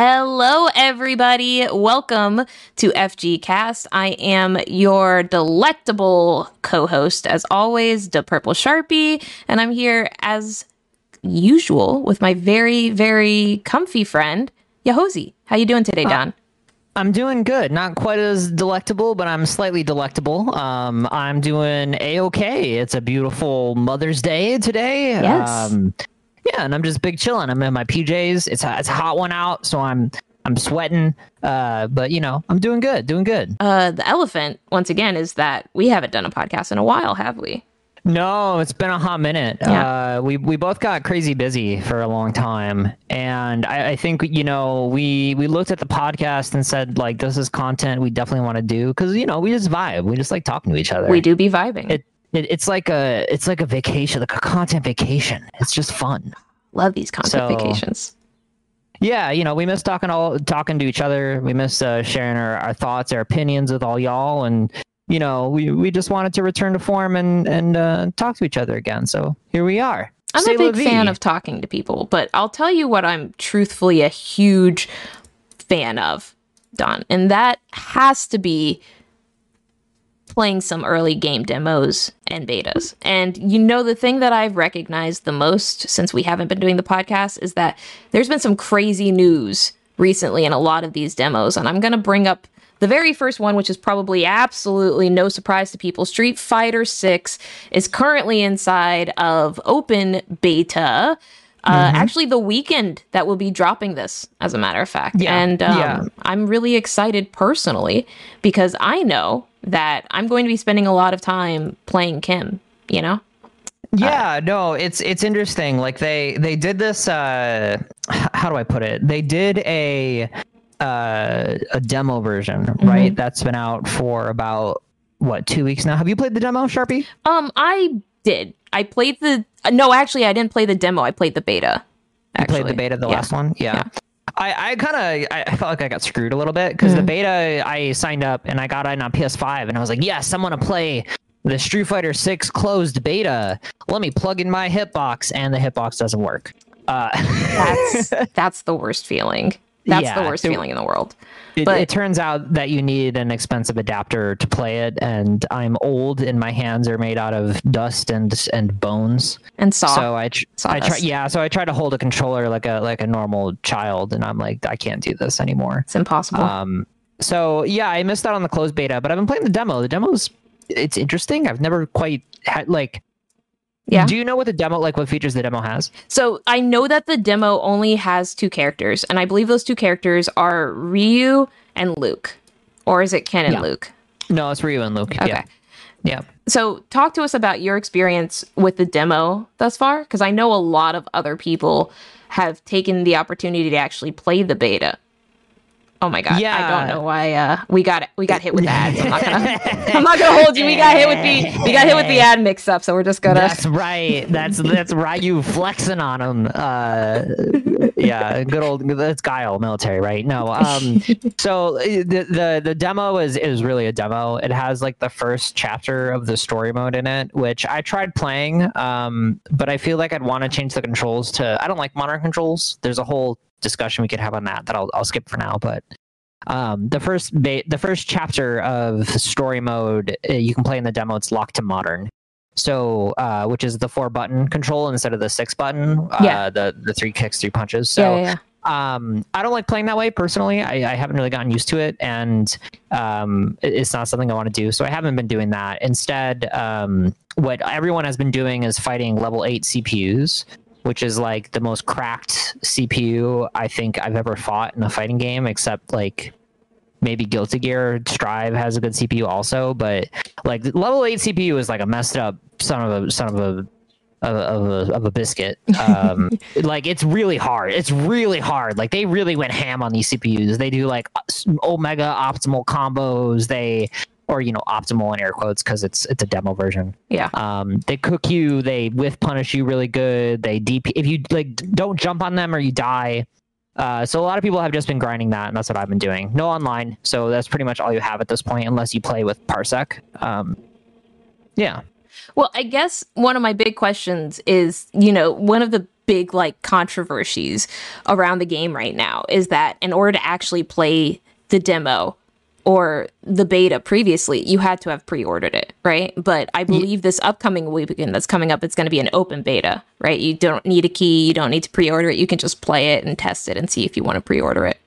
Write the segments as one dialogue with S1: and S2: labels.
S1: Hello, everybody. Welcome to FGC Cast. I am your delectable co host, as always, the Purple Sharpie, and I'm here as usual with my very, very comfy friend, Yahosi. How you doing today, Don? Uh,
S2: I'm doing good. Not quite as delectable, but I'm slightly delectable. Um, I'm doing a okay. It's a beautiful Mother's Day today.
S1: Yes. Um,
S2: yeah, and I'm just big chilling. I'm in my PJs. It's a, it's a hot one out, so I'm I'm sweating. Uh, but you know, I'm doing good, doing good.
S1: Uh, the elephant once again is that we haven't done a podcast in a while, have we?
S2: No, it's been a hot minute. Yeah. Uh, we we both got crazy busy for a long time, and I, I, think you know we we looked at the podcast and said like this is content we definitely want to do because you know we just vibe. We just like talking to each other.
S1: We do be vibing.
S2: It, it, it's like a it's like a vacation, like a content vacation. It's just fun.
S1: Love these content so, vacations.
S2: Yeah, you know, we miss talking all talking to each other. We miss uh, sharing our, our thoughts, our opinions with all y'all, and you know, we we just wanted to return to form and and uh, talk to each other again. So here we are.
S1: I'm Say a big fan of talking to people, but I'll tell you what I'm truthfully a huge fan of, Don, and that has to be playing some early game demos and betas. And you know, the thing that I've recognized the most since we haven't been doing the podcast is that there's been some crazy news recently in a lot of these demos. And I'm going to bring up the very first one, which is probably absolutely no surprise to people. Street Fighter 6 is currently inside of open beta. Uh, mm-hmm. Actually, the weekend that will be dropping this, as a matter of fact. Yeah. And um, yeah. I'm really excited personally because I know that I'm going to be spending a lot of time playing Kim, you know?
S2: Yeah, uh, no, it's it's interesting. Like they they did this uh how do I put it? They did a uh a demo version, mm-hmm. right? That's been out for about what, 2 weeks now. Have you played the demo, Sharpie?
S1: Um I did. I played the no, actually I didn't play the demo. I played the beta.
S2: Actually. You played the beta the yeah. last one? Yeah. yeah. I, I kind of I felt like I got screwed a little bit because mm-hmm. the beta I signed up and I got in on PS5 and I was like, yes, I want to play the Street Fighter 6 closed beta. Let me plug in my hitbox and the hitbox doesn't work. Uh,
S1: that's that's the worst feeling. That's yeah, the worst feeling in the world.
S2: It, but it turns out that you need an expensive adapter to play it, and I'm old, and my hands are made out of dust and and bones
S1: and saw.
S2: So I tr- I try yeah. So I try to hold a controller like a like a normal child, and I'm like I can't do this anymore.
S1: It's impossible.
S2: Um. So yeah, I missed out on the closed beta, but I've been playing the demo. The demo's it's interesting. I've never quite had like
S1: yeah.
S2: Do you know what the demo like what features the demo has?
S1: So I know that the demo only has two characters, and I believe those two characters are Ryu and Luke. Or is it Ken and
S2: yeah.
S1: Luke?
S2: No, it's Ryu and Luke. Okay. Yeah. yeah.
S1: So talk to us about your experience with the demo thus far, because I know a lot of other people have taken the opportunity to actually play the beta. Oh my god! Yeah. I don't know why uh, we got we got hit with ads. I'm not gonna I'm not gonna hold you. We got hit with the we got hit with the ad mix up, so we're just gonna.
S2: That's right. That's that's right. You flexing on them. Uh, yeah, good old that's guile military, right? No. Um. so uh, the the the demo is is really a demo. It has like the first chapter of the story mode in it, which I tried playing. Um, but I feel like I'd want to change the controls to. I don't like modern controls. There's a whole discussion we could have on that that I'll, I'll skip for now. But um, the first ba- the first chapter of story mode uh, you can play in the demo. It's locked to modern. So, uh, which is the four button control instead of the six button. Uh,
S1: yeah.
S2: The the three kicks, three punches. So.
S1: Yeah, yeah,
S2: um, I don't like playing that way personally. I, I haven't really gotten used to it, and um, it's not something I want to do. So I haven't been doing that. Instead, um, what everyone has been doing is fighting level eight CPUs which is like the most cracked CPU I think I've ever fought in a fighting game, except like maybe Guilty Gear Strive has a good CPU also, but like level eight CPU is like a messed up son of a son of a of, of, a, of a biscuit. Um, like it's really hard. It's really hard. Like they really went ham on these CPUs. They do like omega optimal combos. They or you know optimal in air quotes because it's it's a demo version.
S1: Yeah.
S2: Um, they cook you, they with punish you really good. They DP if you like don't jump on them or you die. Uh, so a lot of people have just been grinding that, and that's what I've been doing. No online, so that's pretty much all you have at this point, unless you play with Parsec. Um, yeah.
S1: Well, I guess one of my big questions is, you know, one of the big like controversies around the game right now is that in order to actually play the demo or the beta previously, you had to have pre-ordered it, right? But I believe this upcoming weekend that's coming up, it's going to be an open beta, right? You don't need a key, you don't need to pre-order it. You can just play it and test it and see if you want to pre-order it.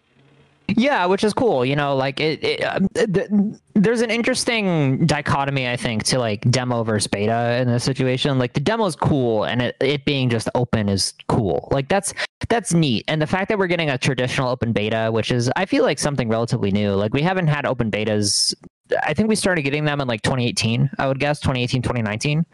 S2: Yeah, which is cool. You know, like it. it uh, th- there's an interesting dichotomy, I think, to like demo versus beta in this situation. Like the demo is cool, and it, it being just open is cool. Like that's that's neat. And the fact that we're getting a traditional open beta, which is I feel like something relatively new. Like we haven't had open betas. I think we started getting them in like 2018. I would guess 2018, 2019.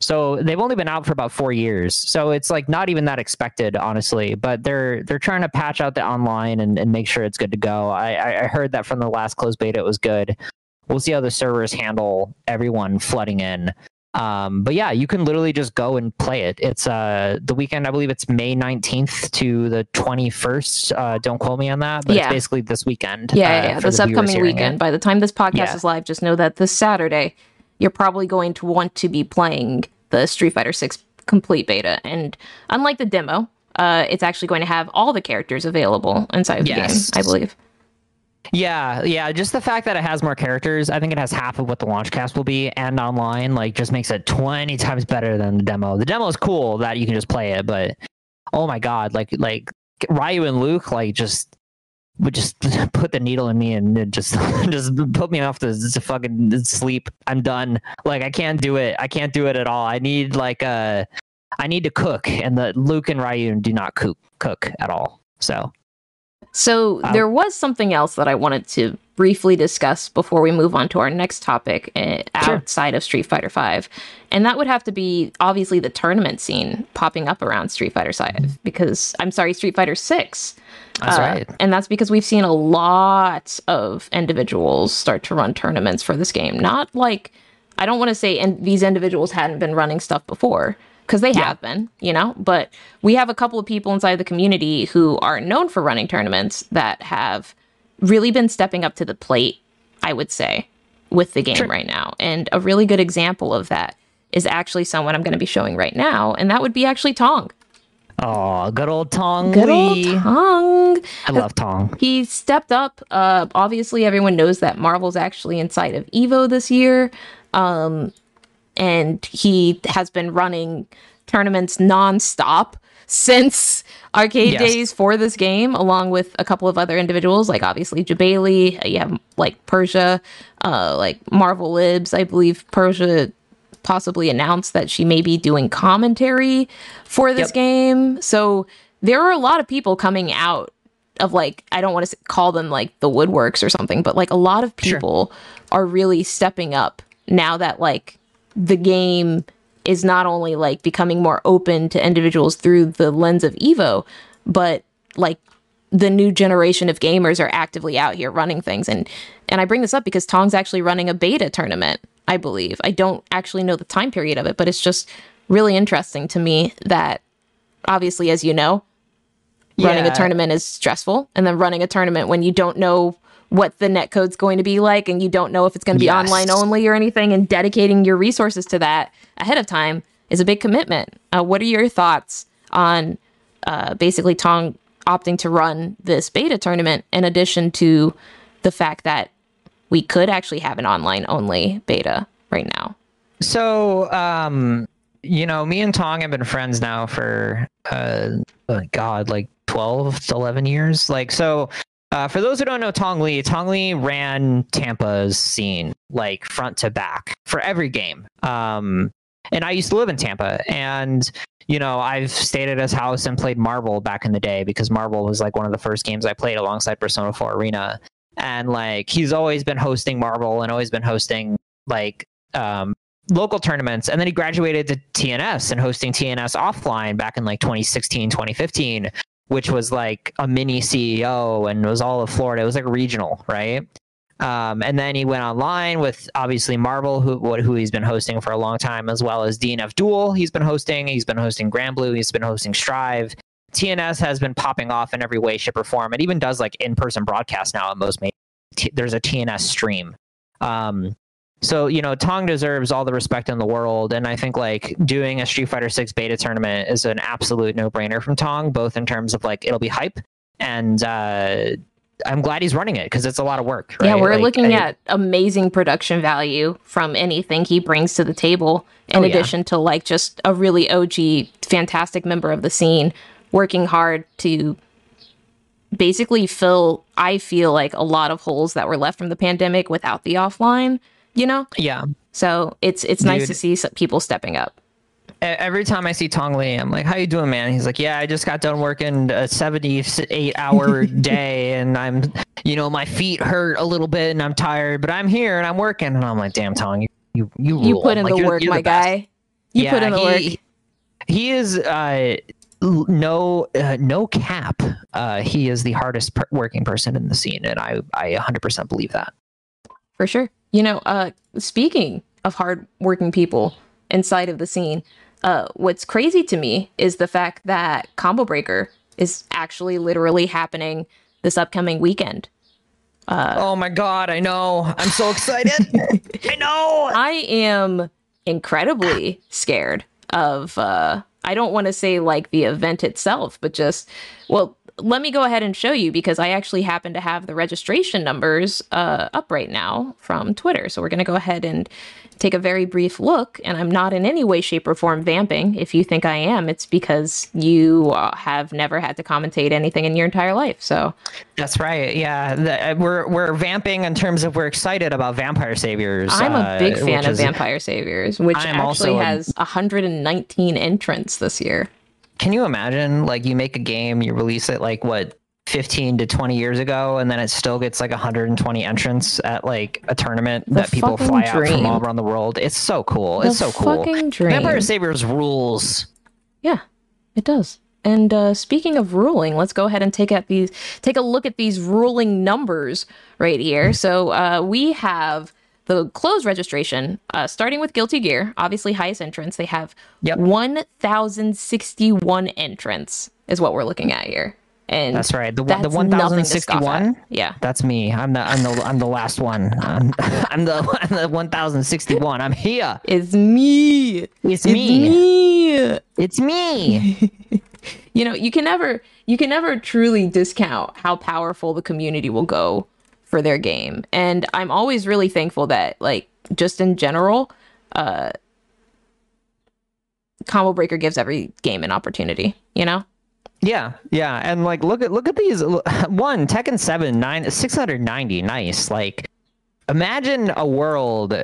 S2: So they've only been out for about four years. So it's like not even that expected, honestly. But they're they're trying to patch out the online and, and make sure it's good to go. I, I heard that from the last closed beta it was good. We'll see how the servers handle everyone flooding in. Um, but yeah, you can literally just go and play it. It's uh the weekend, I believe it's May 19th to the 21st. Uh, don't quote me on that, but
S1: Yeah.
S2: it's basically this weekend.
S1: Yeah,
S2: uh,
S1: yeah, yeah. This upcoming weekend. By the time this podcast is live, just know that this Saturday, you're probably going to want to be playing the Street Fighter 6 complete beta. And unlike the demo, uh, it's actually going to have all the characters available inside of
S2: Yes.
S1: the game, I believe.
S2: Yeah, yeah. Just the fact that it has more characters, I think it has half of what the launch cast will be, and online, like, just makes it twenty times better than the demo. The demo is cool that you can just play it, but oh my god, like, like Ryu and Luke, like, just would just put the needle in me and just just put me off to, to fucking sleep. I'm done. Like, I can't do it. I can't do it at all. I need like uh I need to cook, and the Luke and Ryu do not cook cook at all. So
S1: So
S2: Uh,
S1: there was something else that I wanted to briefly discuss before we move on to our next topic uh,
S2: Sure.
S1: outside of Street Fighter V, and that would have to be obviously the tournament scene popping up around Street Fighter V because I'm sorry, Street Fighter Six.
S2: that's
S1: Uh,
S2: right.
S1: And that's because we've seen a lot of individuals start to run tournaments for this game. Not like I don't want to say and these individuals hadn't been running stuff before because they
S2: Yeah.
S1: have been, you know, but we have a couple of people inside the community who are known for running tournaments that have really been stepping up to the plate, I would say, with the game
S2: Sure.
S1: right now. And a really good example of that is actually someone I'm going to be showing right now, and that would be actually Tong.
S2: Oh, good old Tong
S1: Good old
S2: Lee.
S1: Tong.
S2: I love Tong.
S1: he stepped up. Uh, obviously, everyone knows that Marvel's actually inside of Evo this year, um, and he has been running tournaments nonstop since arcade
S2: Yes.
S1: days for this game, along with a couple of other individuals, like obviously Jabali. You have like Persia, uh, like Marvel Libs. I believe Persia possibly announced that she may be doing commentary for this
S2: Yep.
S1: game. So there are a lot of people coming out of like I don't want to call them like the woodworks or something, but like a lot of
S2: Sure.
S1: people are really stepping up now that like the game is not only like becoming more open to individuals through the lens of Evo, but like the new generation of gamers are actively out here running things. And and I bring this up because Tong's actually running a beta tournament, I believe. I don't actually know the time period of it, but it's just really interesting to me that obviously as you know, running a tournament is stressful. And then running a tournament when you don't know what the net code's going to be like and you don't know if it's going to be
S2: Yes.
S1: online only or anything and dedicating your resources to that ahead of time is a big commitment uh, what are your thoughts on uh, basically tong opting to run this beta tournament in addition to the fact that we could actually have an online only beta right now
S2: So, um, you know, me and Tong have been friends now for, uh, oh God, like 12 to 11 years. Like, so, uh, for those who don't know Tong Lee, Tong Lee ran Tampa's scene like front to back for every game. Um, and I used to live in Tampa, and you know, I've stayed at his house and played Marvel back in the day because Marvel was like one of the first games I played alongside Persona 4 Arena. And like, he's always been hosting Marvel and always been hosting like um, local tournaments and then he graduated to TNS and hosting TNS offline back in like 2016 2015 which was like a mini CEO and was all of Florida. It was like regional right? Um, and then he went online with obviously Marvel who who he's been hosting for a long time as well as DNF Duel he's been hosting. He's been hosting Granblue. He's been hosting Strive. TNS has been popping off in every way shape or form. It even does like in-person broadcast now at most T- there's a TNS stream. Um, So you know, Tong deserves all the respect in the world, and I think like doing a Street Fighter Six beta tournament is an absolute no brainer from Tong, both in terms of like it'll be hype, and uh, I'm glad he's running it because it's a lot of work.
S1: Yeah, we're
S2: Like,
S1: looking
S2: I-
S1: at amazing production value from anything he brings to the table, in
S2: Oh, yeah.
S1: addition to like just a really OG, fantastic member of the scene, working hard to basically fill, I feel like, a lot of holes that were left from the pandemic without the offline, you know?
S2: yeah.
S1: So it's it's nice to see people stepping up.
S2: Every time I see Tong Lee, I'm like, "How you doing, man?" He's like, "Yeah, I just got done working a 78 hour day, and I'm, you know, my feet hurt a little bit, and I'm tired, but I'm here and I'm working." And I'm like, "Damn, Tong, you you you,
S1: You put in
S2: Like,
S1: the
S2: you're-
S1: work,
S2: you're
S1: my
S2: the
S1: guy. You put in the
S2: he,
S1: work.
S2: He is uh, no uh, no cap. Uh, he is the hardest per- working person in the scene, and I I 100% believe that.
S1: For sure. You know, uh, speaking of hardworking people inside of the scene, uh, what's crazy to me is the fact that Combo Breaker is actually literally happening this upcoming weekend.
S2: oh my god, I know. I'm so excited. I know.
S1: I am incredibly scared of uh I don't want to say like the event itself, but just well, let me go ahead and show you because I actually happen to have the registration numbers uh up right now from Twitter. So we're going to go ahead and take a very brief look and I'm not in any way shape or form vamping. If you think I am, it's because you uh, have never had to commentate anything in your entire life. So
S2: That's right. Yeah, the, uh, we're we're vamping in terms of we're excited about Vampire Saviors.
S1: I'm a big
S2: uh,
S1: fan of
S2: is-
S1: Vampire Saviors, which
S2: I'm
S1: actually
S2: also a-
S1: has 119 entrants this year.
S2: Can you imagine? Like, you make a game, you release it like what 15 to 20 years ago, and then it still gets like 120 entrants at like a tournament
S1: The
S2: that people fly out from all around the world. It's so cool.
S1: The
S2: it's so cool.
S1: fucking dream.
S2: Vampire Saviors rules.
S1: Yeah, it does. And uh, speaking of ruling, let's go ahead and take at these take a look at these ruling numbers right here. So uh, we have the closed registration, uh, starting with Guilty Gear, obviously highest entrance. They have
S2: Yep.
S1: 1,061 entrants is what we're looking at here. And
S2: That's right. The the
S1: that's scoff
S2: 1061.
S1: Yeah.
S2: That's me. I'm the I'm the I'm the last one. I'm, I'm the I'm the 1061. I'm here.
S1: It's me.
S2: It's,
S1: It's
S2: me.
S1: me.
S2: It's me.
S1: you know you can never you can never truly discount how powerful the community will go for their game and i'm always really thankful that like just in general uh combo breaker gives every game an opportunity you know
S2: Yeah, yeah, and like look at look at these. One Tekken Seven nine six hundred ninety. Nice. Like, imagine a world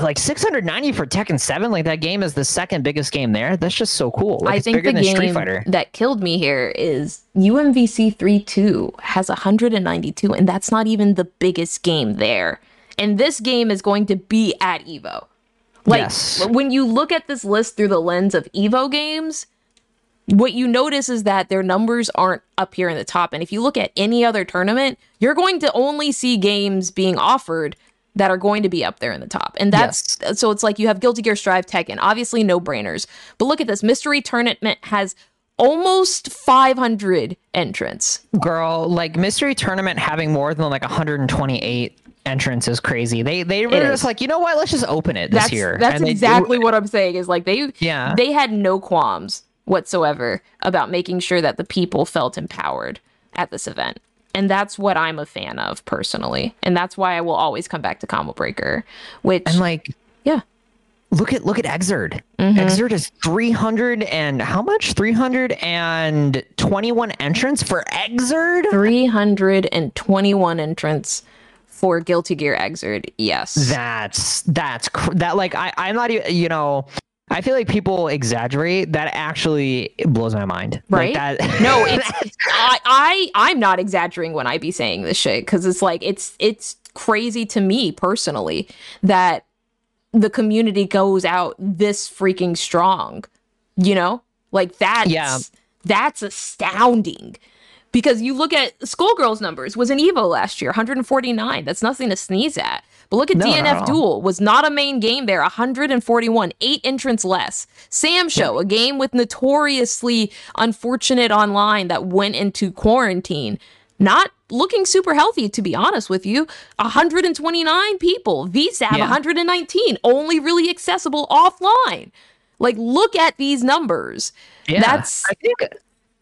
S2: like six hundred ninety for Tekken Seven. Like that game is the second biggest game there. That's just so cool. Like,
S1: i think the
S2: than Street
S1: game
S2: Fighter.
S1: that killed me here is umvc 3-2 has 192 and that's not even the biggest game there and this game is going to be at evo like
S2: Yes.
S1: when you look at this list through the lens of evo games what you notice is that their numbers aren't up here in the top and if you look at any other tournament you're going to only see games being offered that are going to be up there in the top and that's so it's like you have guilty gear strive tekken obviously no brainers but look at this mystery tournament has almost 500 entrants
S2: Girl, like Mystery Tournament having more than like 128 entrants is crazy. They they were
S1: It
S2: just
S1: is.
S2: like, you know what? Let's just open it this
S1: that's
S2: year.
S1: that's
S2: And
S1: exactly what i'm saying is like they
S2: Yeah.
S1: they had no qualms whatsoever about making sure that the people felt empowered at this event and that's what i'm a fan of personally and that's why i will always come back to combo breaker which
S2: and like
S1: yeah
S2: look at look at Xrd.
S1: Mm-hmm.
S2: Xrd is 300 and how much? 321 entrants for Xrd?
S1: 321 entrants for guilty gear Xrd yes
S2: That's that's cr- that like I I'm not even you know I feel like people exaggerate. That actually blows my mind.
S1: right
S2: Like that,
S1: no it's I, I i'm not exaggerating when i be saying this shit because it's like it's it's crazy to me personally that the community goes out this freaking strong you know like that's
S2: Yeah.
S1: that's astounding because you look at Skullgirls numbers was an Evo last year, 149. That's nothing to sneeze at. But look at
S2: No,
S1: DNF. Duel was not a main game there, 141, eight entrants less. SamSho, a game with notoriously unfortunate online that went into quarantine, not looking super healthy, to be honest with you. 129 people. VSAV
S2: Yeah.
S1: 119, only really accessible offline. Like, look at these numbers. Yeah, That's
S2: I think.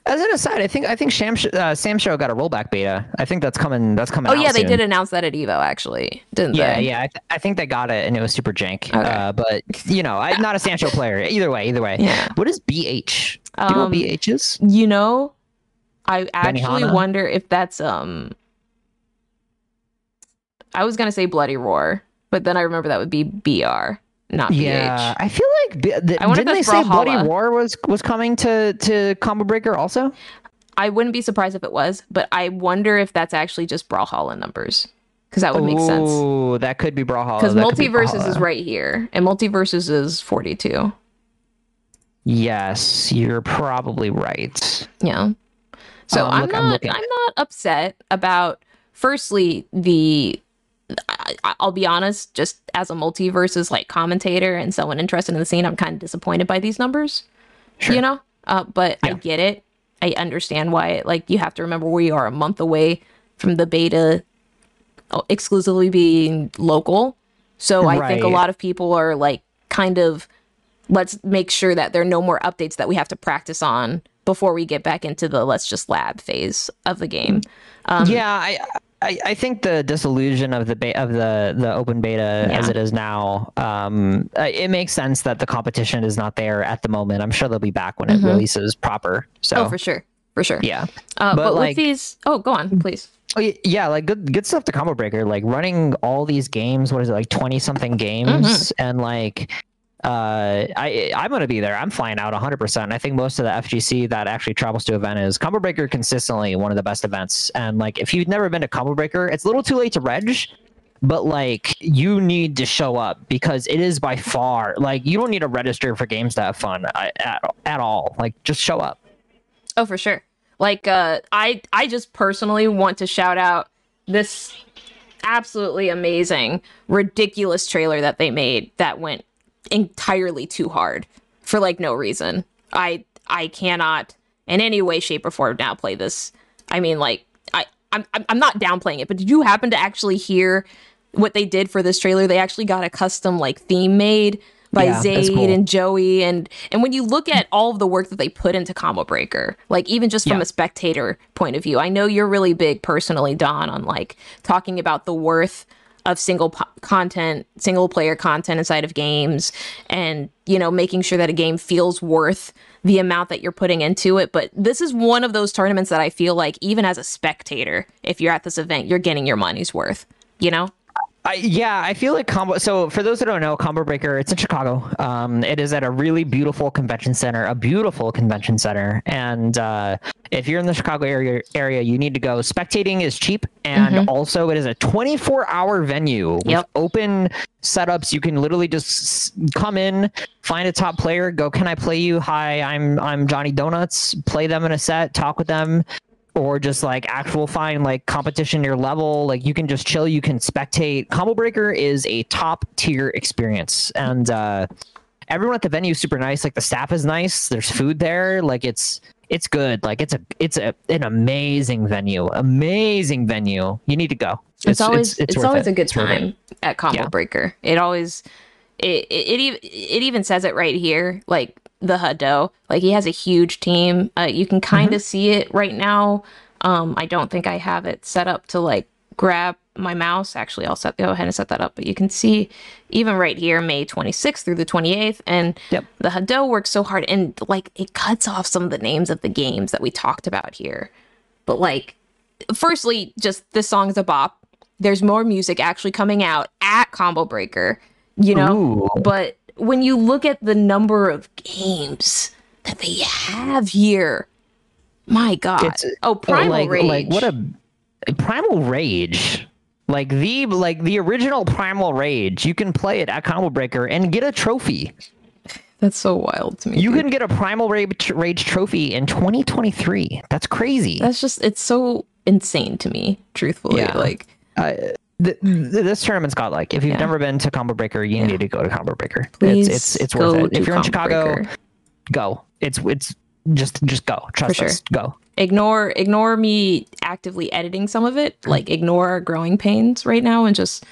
S2: As an aside, I think I think Sham, uh, SamSho got a rollback beta. I think that's coming. That's coming.
S1: oh yeah, they did announce that at Evo actually, didn't
S2: Yeah,
S1: they?
S2: yeah. I, th- I think they got it, and it was super jank.
S1: Okay.
S2: Uh, but you know, I'm not a SamSho player. Either way, either way.
S1: Yeah.
S2: What is BH? Do you know
S1: Um,
S2: what BH is?
S1: You know, I actually
S2: Benihana?
S1: wonder if that's um. I was gonna say Bloody Roar, but then I remember that would be BR, not
S2: Yeah, I feel like
S1: I
S2: didn't they say Bloody Roar was was coming to to Combo Breaker also?
S1: I wouldn't be surprised if it was, but I wonder if that's actually just Brawlhalla numbers, because that would make sense.
S2: Oh, that could be Brawlhalla.
S1: Because
S2: could be
S1: MultiVersus is right here, and MultiVersus is forty-two.
S2: Yes, you're probably right.
S1: Yeah. So
S2: Um,
S1: I'm
S2: look, I'm
S1: not. I'm, not upset about. Firstly, the. I, I- I'll be honest. Just as a MultiVersus like commentator and someone interested in the scene, I'm kind of disappointed by these numbers.
S2: Sure.
S1: You know. Uh, but I get it. I understand why. It, like you have to remember we are a month away from the beta uh, exclusively being local. So I think a lot of people are like kind of let's make sure that there are no more updates that we have to practice on before we get back into the let's just lab phase of the game. Um,
S2: yeah, I, I I think the disillusion of the be- of the the open beta as it is now, um, it makes sense that the competition is not there at the moment. I'm sure they'll be back when it releases proper. So
S1: Mm-hmm. Oh, for sure, for sure.
S2: yeah,
S1: Uh, but
S2: But,
S1: with
S2: like-
S1: these, oh, go on, please.
S2: Oh, yeah, like good good stuff to Combo Breaker. Like running all these games. What is it like twenty something games?
S1: Mm-hmm.
S2: And like, uh, I I'm gonna be there. I'm flying out 100. percent I think most of the FGC that actually travels to event is Combo Breaker. Consistently one of the best events. And like, if you've never been to Combo Breaker, it's a little too late to reg. But like, you need to show up because it is by far like you don't need to register for games to have fun uh, at at all. Like, just show up.
S1: Oh, for sure. Like, uh, I I just personally want to shout out this absolutely amazing, ridiculous trailer that they made that went entirely too hard for like no reason. I I cannot in any way, shape, or form now play this. I mean, like I I'm I'm not downplaying it, but did you happen to actually hear what they did for this trailer? They actually got a custom like theme made by
S2: Yeah,
S1: Zayd
S2: cool.
S1: and Joey and and when you look at all of the work that they put into Combo Breaker, like even just from
S2: Yeah.
S1: a spectator point of view, I know you're really big personally, Don, on like talking about the worth of single po- content, single player content inside of games, and you know making sure that a game feels worth the amount that you're putting into it. But this is one of those tournaments that I feel like even as a spectator, if you're at this event, you're getting your money's worth. You know?
S2: I, yeah, I feel like combo. So for those that don't know, Combo Breaker, it's in Chicago. Um, it is at a really beautiful convention center, a beautiful convention center. And uh, if you're in the Chicago area, area, you need to go. Spectating is cheap, and also it is a 24-hour venue with
S1: Yep.
S2: open setups. You can literally just come in, find a top player, go, "Can I play you? Hi, I'm I'm Johnny Donuts." Play them in a set, talk with them or just like actual fine like competition your level like you can just chill you can spectate combo breaker is a top tier experience and uh everyone at the venue is super nice like the staff is nice there's food there like it's it's good like it's a it's a an amazing venue amazing venue you need to go
S1: It's, always it's,
S2: worth
S1: always
S2: it.
S1: a good
S2: It's
S1: time at Combo
S2: Yeah.
S1: Breaker. It always it it it, it even says it right here, like the Hado. Like he has a huge team. Uh, you can kind
S2: Mm-hmm.
S1: of see it right now. Um, I don't think I have it set up to like grab my mouse. Actually, I'll set go ahead and set that up. But you can see even right here, May 26th through the 28th, and
S2: Yep.
S1: the Hado works so hard, and like it cuts off some of the names of the games that we talked about here. But like firstly, just this song's a bop. There's more music actually coming out at Combo Breaker, you know?
S2: Ooh.
S1: But when you look at the number of games that they have here, my God.
S2: It's-
S1: oh, Primal
S2: like,
S1: Rage.
S2: like what a primal rage like the like the original primal rage you can play it at combo breaker and get a trophy
S1: That's so wild to me.
S2: you
S1: dude.
S2: can get a primal rage, rage trophy in 2023 that's crazy
S1: That's just, it's so insane to me, truthfully.
S2: Yeah.
S1: Like,
S2: uh, th- th- this tournament's got like if you've
S1: Yeah.
S2: never been to combo breaker you need to go to combo breaker
S1: please
S2: it's it's it's worth it if you're in chicago
S1: Breaker.
S2: go it's it's just just go trust
S1: sure.
S2: us go
S1: Ignore ignore me actively editing some of it. Like ignore our growing pains right now and just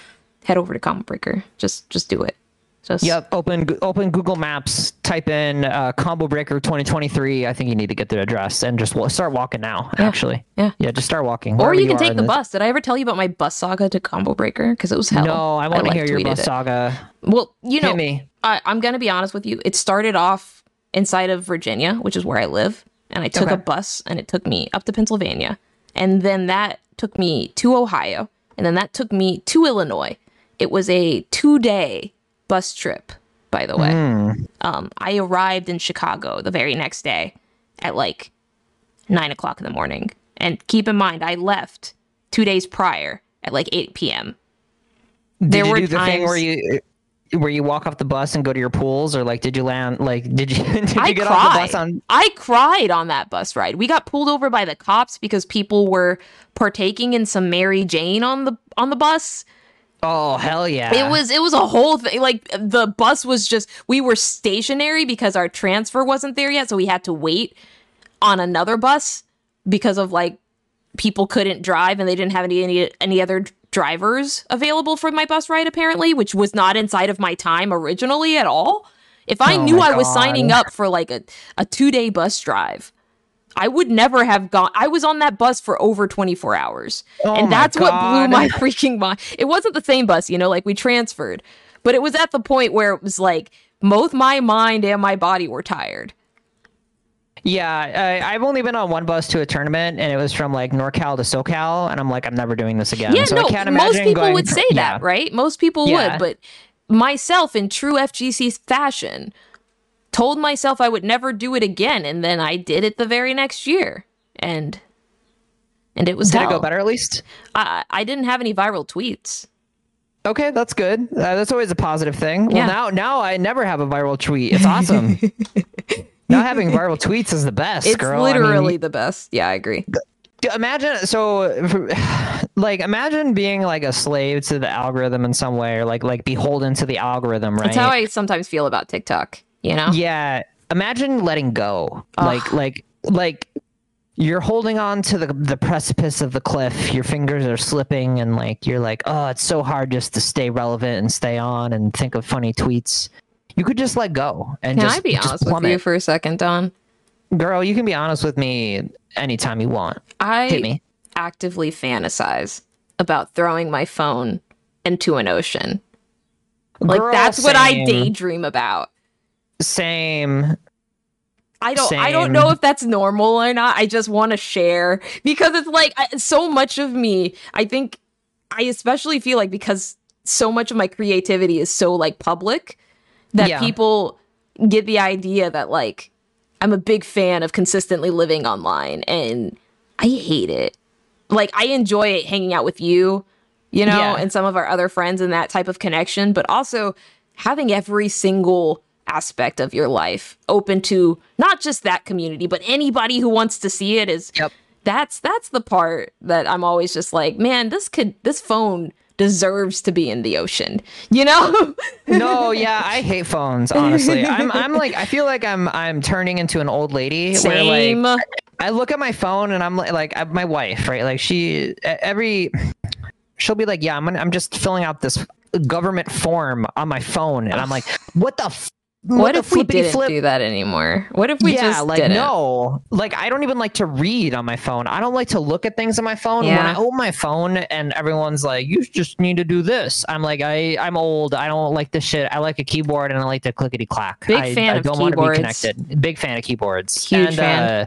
S1: head over to Combo Breaker. Just just do it. Just
S2: Yep. Open open Google Maps. Type in uh, Combo Breaker 2023. I think you need to get the address and just start walking now. Actually.
S1: Yeah.
S2: Yeah. Just start walking.
S1: Or you can
S2: are
S1: take the bus. Did I ever tell you about my bus saga to Combo Breaker? Because it was hell.
S2: No, I want to hear your bus
S1: it.
S2: saga.
S1: Well, you know. I, I'm gonna be honest with you. It started off inside of Virginia, which is where I live, and I took
S2: Okay.
S1: a bus and it took me up to Pennsylvania, and then that took me to Ohio, and then that took me to Illinois. It was a two day bus trip, by the way.
S2: Hmm.
S1: Um, I arrived in Chicago the very next day at like nine o'clock in the morning, and keep in mind I left two days prior at like eight p.m.
S2: Did
S1: There
S2: you
S1: were
S2: do the thing where you where you walk off the bus and go to your pools, or like did you land? Like did you did you
S1: I
S2: get
S1: cried.
S2: off the bus on?
S1: I cried on that bus ride. We got pulled over by the cops because people were partaking in some Mary Jane on the on the bus.
S2: Oh hell yeah!
S1: It was it was a whole thing. Like the bus was just we were stationary because our transfer wasn't there yet, so we had to wait on another bus because of like people couldn't drive and they didn't have any any, any other drivers available for my bus ride apparently, which was not inside of my time originally at all. If I
S2: Oh
S1: knew I was signing up for like a, a two day bus drive, I would never have gone. I was on that bus for over 24 hours.
S2: Oh
S1: and that's what blew my freaking mind. It wasn't the same bus, you know, like we transferred, but it was at the point where it was like both my mind and my body were tired.
S2: Yeah, I, I've only been on one bus to a tournament, and it was from like NorCal to SoCal, and I'm like, I'm never doing this again.
S1: Yeah,
S2: so
S1: no, most people
S2: going-
S1: would say
S2: Yeah.
S1: that, right? Most people
S2: Yeah.
S1: would, but myself, in true FGC fashion, told myself I would never do it again, and then I did it the very next year, and and it was
S2: Did
S1: hell.
S2: it go better at least?
S1: I, I didn't have any viral tweets.
S2: Okay, that's good. Uh, that's always a positive thing. Well,
S1: Yeah.
S2: now now I never have a viral tweet. It's awesome. Not having viral tweets is the best,
S1: It's
S2: girl. I mean,
S1: literally the best. Yeah, I agree.
S2: Imagine so like imagine being like a slave to the algorithm in some way or like like beholden to the algorithm right
S1: That's how I sometimes feel about TikTok. You know?
S2: yeah. Imagine letting go. Like like like you're holding on to the the precipice of the cliff. Your fingers are slipping and like you're like oh it's so hard just to stay relevant and stay on and think of funny tweets. You could just let go and
S1: Can
S2: just,
S1: I be
S2: just
S1: honest with you for a second, Don?
S2: girl you can be honest with me anytime you want.
S1: I actively fantasize about throwing my phone into an ocean. Like
S2: Girl,
S1: that's what I daydream about.
S2: Same
S1: I don't I don't know if that's normal or not. I just want to share because it's like I, so much of me. I think I especially feel like because so much of my creativity is so like public that
S2: Yeah.
S1: people get the idea that like I'm a big fan of consistently living online and I hate it. Like I enjoy hanging out with you, you know,
S2: Yeah.
S1: and some of our other friends and that type of connection, but also having every single aspect of your life open to not just that community, but anybody who wants to see it is
S2: Yep.
S1: that's that's the part that I'm always just like, man, this could this phone deserves to be in the ocean. You know?
S2: no, yeah, I hate phones. Honestly, I'm I'm like I feel like I'm I'm turning into an old lady.
S1: Same.
S2: Where like I look at my phone and I'm like like my wife, right? Like she every she'll be like, yeah, I'm gonna, I'm just filling out this government form on my phone, and I'm like, what the.
S1: What if we didn't
S2: flip?
S1: do that anymore? What if we
S2: yeah,
S1: just
S2: like
S1: didn't?
S2: no, like I don't even like to read on my phone. I don't like to look at things on my phone. When I open my phone and everyone's like, "You just need to do this," I'm like, I I'm old. I don't like this shit. I like a keyboard and I like the clickety clack.
S1: Big
S2: I,
S1: fan
S2: I
S1: of
S2: don't want to be
S1: keyboards.
S2: connected. Big fan of keyboards.
S1: Huge
S2: and,
S1: fan.
S2: Uh,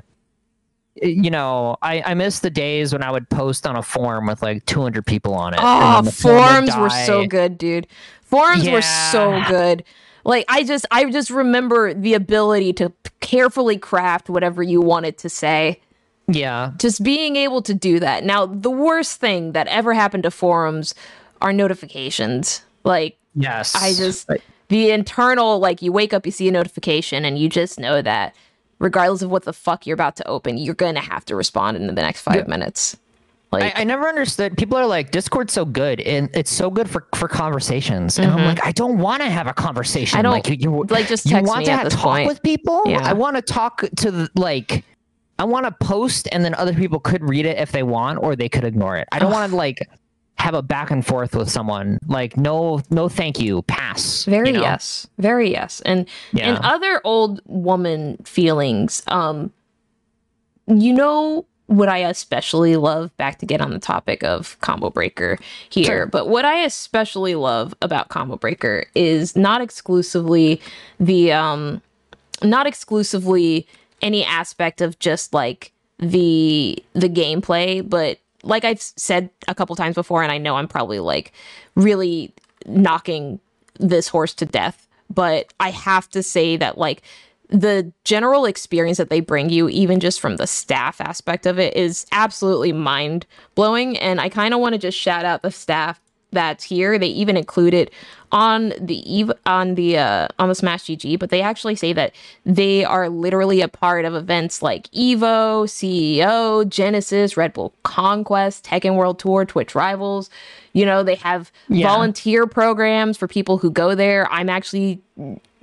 S2: you know, I, I miss the days when I would post on a forum with like 200 people on it.
S1: Oh,
S2: then the forum would
S1: forums were so good, dude. Forums were so good. Like I just I just remember the ability to carefully craft whatever you wanted to say.
S2: Yeah,
S1: Just being able to do that. Now, the worst thing that ever happened to forums are notifications. Like
S2: yes.
S1: I just the internal like you wake up, you see a notification, and you just know that regardless of what the fuck you're about to open, you're gonna have to respond in the next five minutes. Like
S2: I, I never understood. People are like, Discord's so good, and it's so good for for conversations. And I'm like, I don't want to have a conversation.
S1: Mm-hmm. I don't-
S2: like you, you
S1: like, just
S2: you want to
S1: at
S2: have talk
S1: point.
S2: with people.
S1: Yeah.
S2: I want to talk to the, like I want to post and then other people could read it if they want or they could ignore it. I don't want to like have a back and forth with someone. Like no no thank you, pass.
S1: Very
S2: you know?
S1: yes. Very yes. And
S2: Yeah.
S1: and other old woman feelings, um you know what I especially love back to get on the topic of combo breaker here,
S2: Sure.
S1: but what I especially love about combo breaker is not exclusively the um not exclusively any aspect of just like the the gameplay but like i've said a couple times before and i know i'm probably like really knocking this horse to death but i have to say that like the general experience that they bring you even just from the staff aspect of it is absolutely mind blowing and i kind of want to just shout out the staff that's here. They even include it on the eve on the uh on the smash gg but they actually say that they are literally a part of events like evo ceo genesis red bull conquest tekken world tour twitch rivals. You know they have
S2: Yeah.
S1: volunteer programs for people who go there. I'm actually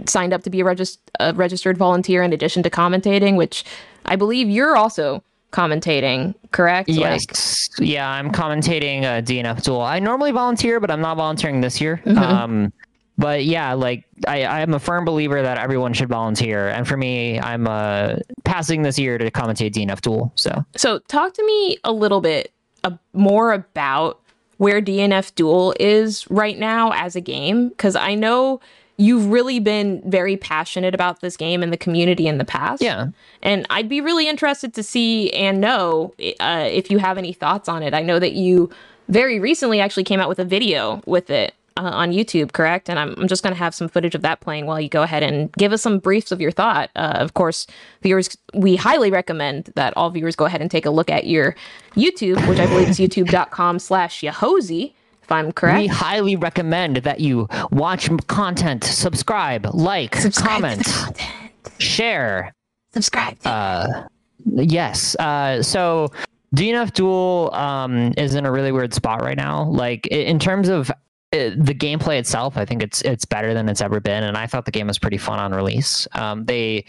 S1: signed up to be a, regis- a registered volunteer in addition to commentating which i believe you're also commentating correct Like-
S2: Yes. yeah, I'm commentating a DNF duel. I normally volunteer, but I'm not volunteering this year.
S1: Mm-hmm.
S2: Um, but yeah, like I, I'm a firm believer that everyone should volunteer, and for me, I'm uh, passing this year to commentate DNF duel. So
S1: So, talk to me a little bit uh, more about where DNF Duel is right now as a game, because I know you've really been very passionate about this game and the community in the past.
S2: yeah,
S1: And I'd be really interested to see and know uh, if you have any thoughts on it. I know that you very recently actually came out with a video with it uh, on YouTube, correct? And I'm, I'm just going to have some footage of that playing while you go ahead and give us some briefs of your thought. Uh, of course, viewers, we highly recommend that all viewers go ahead and take a look at your YouTube, which I believe is youtube.com slash Yahozi, if I'm correct.
S2: we highly recommend that you watch content, subscribe, like,
S1: Subscribe
S2: comment,
S1: content.
S2: share.
S1: Subscribe.
S2: Uh, yes. Uh, so DNF Duel um, is in a really weird spot right now. Like in terms of the gameplay itself, I think it's it's better than it's ever been, and I thought the game was pretty fun on release. Um, they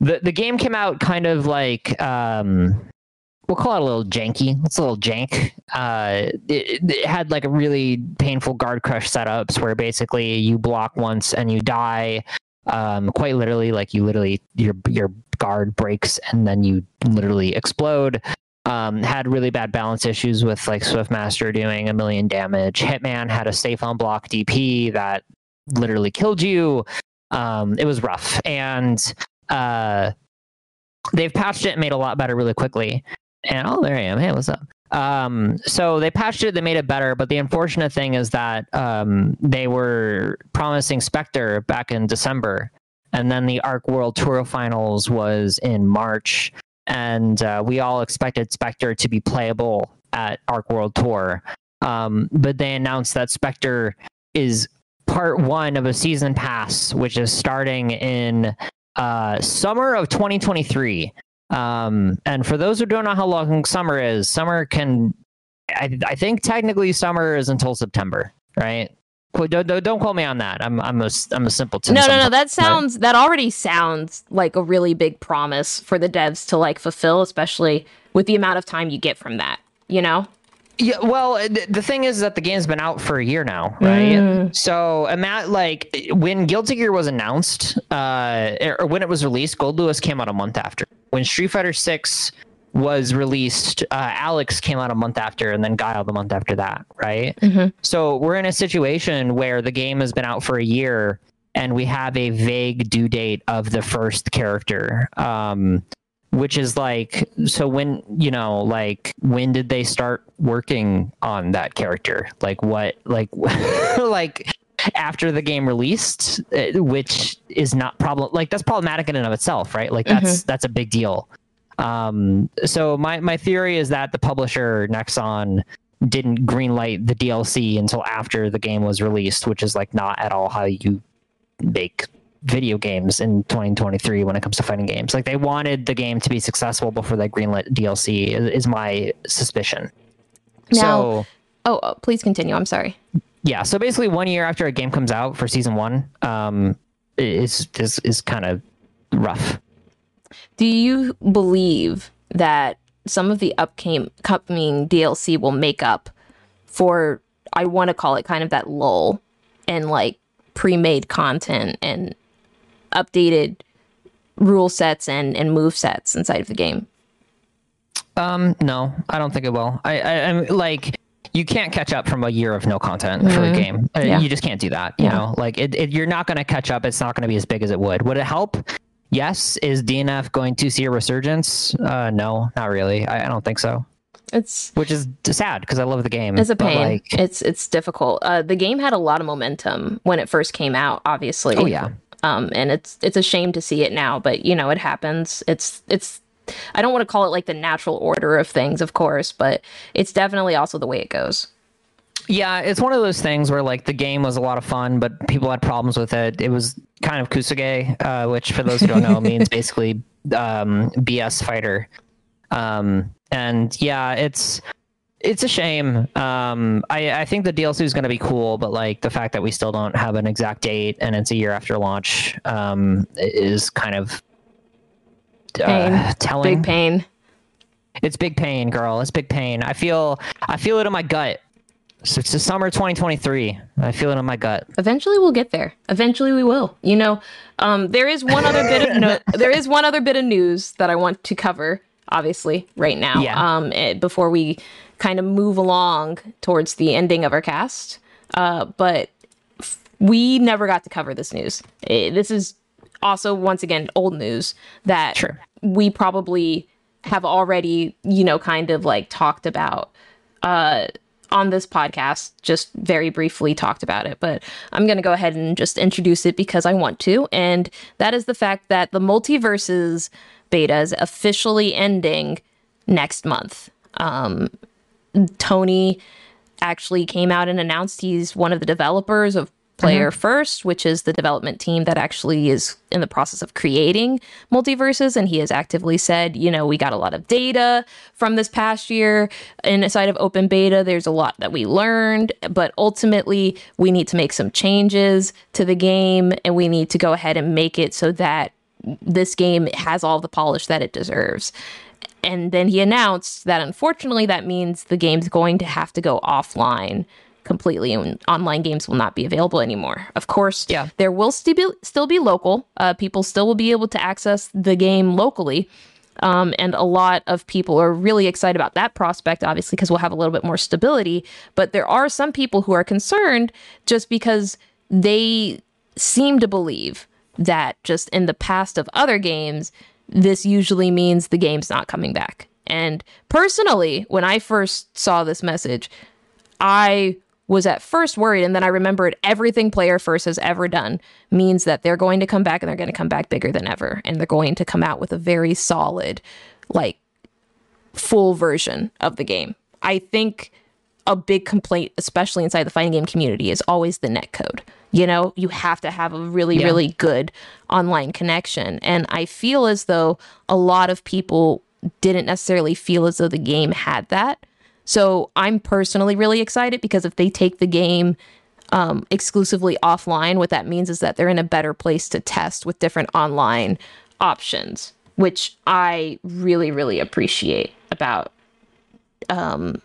S2: the the game came out kind of like um, we'll call it a little janky. It's a little jank. Uh, it, it had like a really painful guard crush setups where basically you block once and you die. Um, quite literally, like you literally your your guard breaks and then you literally explode. Um, had really bad balance issues with like Swiftmaster doing a million damage. Hitman had a safe on block DP that literally killed you. Um, it was rough, and uh, they've patched it and made a lot better really quickly. And oh, there I am. Hey, what's up? Um, so they patched it, they made it better, but the unfortunate thing is that um, they were promising Spectre back in December, and then the Arc World Tour Finals was in March, and uh, we all expected Spectre to be playable at Arc World Tour, um, but they announced that Spectre is part one of a season pass, which is starting in uh, summer of 2023. Um, and for those who don't know how long summer is, summer can, I, I think technically summer is until September, right? Don't, don't, don't quote me on that. I'm I'm a I'm a simpleton.
S1: no, no, no. That sounds that already sounds like a really big promise for the devs to like fulfill, especially with the amount of time you get from that. You know?
S2: Yeah, well, th- the thing is that the game's been out for a year now, right?
S1: Mm.
S2: So, and that like when Guilty Gear was announced, uh, or when it was released, Goldlewis came out a month after. When Street Fighter Six was released, uh, Alex came out a month after, and then Guile the month after that, right?
S1: Mhm.
S2: So we're in a situation where the game has been out for a year, and we have a vague due date of the first character. Um, which is like so when you know like when did they start working on that character like what like like after the game released uh, which is not problem like that's problematic in and of itself right like that's that's a big deal um so my my theory is that the publisher nexon didn't greenlight the dlc until after the game was released which is like not at all how you make video games in 2023 when it comes to fighting games. Like they wanted the game to be successful before they greenlit DLC is, is my suspicion.
S1: Now-
S2: so
S1: Oh, oh, please continue. I'm sorry.
S2: Yeah, so basically one year after a game comes out for season one, um, is is is kind of rough.
S1: Do you believe that some of the upcoming DLC will make up for I want to call it kind of that lull and like pre-made content and updated rule sets and and move sets inside of the game.
S2: Um, no, I don't think it will. I, I am like you can't catch up from a year of no content mm-hmm. for a game. Uh, yeah. You just can't do that. You yeah. know, like it, it you're not going to catch up. It's not going to be as big as it would. Would it help? Yes. Is DNF going to see a resurgence? Uh, no, not really. I, I don't think so.
S1: It's
S2: which is sad because I love the game.
S1: It's a pain. Like... It's it's difficult. Uh, the game had a lot of momentum when it first came out. Obviously.
S2: Oh yeah.
S1: Um, and it's it's a shame to see it now, but you know it happens. It's it's I don't want to call it like the natural order of things, of course, but it's definitely also the way it goes.
S2: Yeah, it's one of those things where like the game was a lot of fun, but people had problems with it. It was kind of kusoge, uh, which for those who don't know means basically um, BS fighter. Um, and yeah, it's it's a shame. Um, I, I think the DLC is going to be cool, but like the fact that we still don't have an exact date and it's a year after launch um, is kind of uh, telling.
S1: Big pain.
S2: It's big pain, girl. It's big pain. I feel I feel it in my gut. So it's the summer 2023. I feel it in my gut.
S1: Eventually, we'll get there. Eventually, we will. You know, um, there is one other bit of no- there is one other bit of news that I want to cover. Obviously, right now,
S2: yeah.
S1: um, it, eh, before we kind of move along towards the ending of our cast. Uh, but we never got to cover this news. It, eh, this is also once again old news that
S2: sure.
S1: we probably have already, you know, kind of like talked about uh, on this podcast, just very briefly talked about it, but I'm going to go ahead and just introduce it because I want to. And that is the fact that the MultiVersus beta is officially ending next month. Um, Tony actually came out and announced he's one of the developers of Player mm-hmm. First, which is the development team that actually is in the process of creating MultiVersus. And he has actively said, you know, we got a lot of data from this past year inside of open beta. There's a lot that we learned, but ultimately, we need to make some changes to the game and we need to go ahead and make it so that this game has all the polish that it deserves. And then he announced that unfortunately, that means the game's going to have to go offline completely and online games will not be available anymore. Of course,
S2: yeah.
S1: there will still be, still be local. Uh, people still will be able to access the game locally. Um, and a lot of people are really excited about that prospect, obviously, because we'll have a little bit more stability. But there are some people who are concerned just because they seem to believe that just in the past of other games, this usually means the game's not coming back. And personally, when I first saw this message, I was at first worried and then I remembered everything player first has ever done means that they're going to come back and they're going to come back bigger than ever and they're going to come out with a very solid like full version of the game. I think a big complaint especially inside the fighting game community is always the net code. You know, you have to have a really yeah. really good online connection and I feel as though a lot of people didn't necessarily feel as though the game had that so I'm personally really excited because if they take the game um, exclusively offline, what that means is that they're in a better place to test with different online options, which I really, really appreciate about um,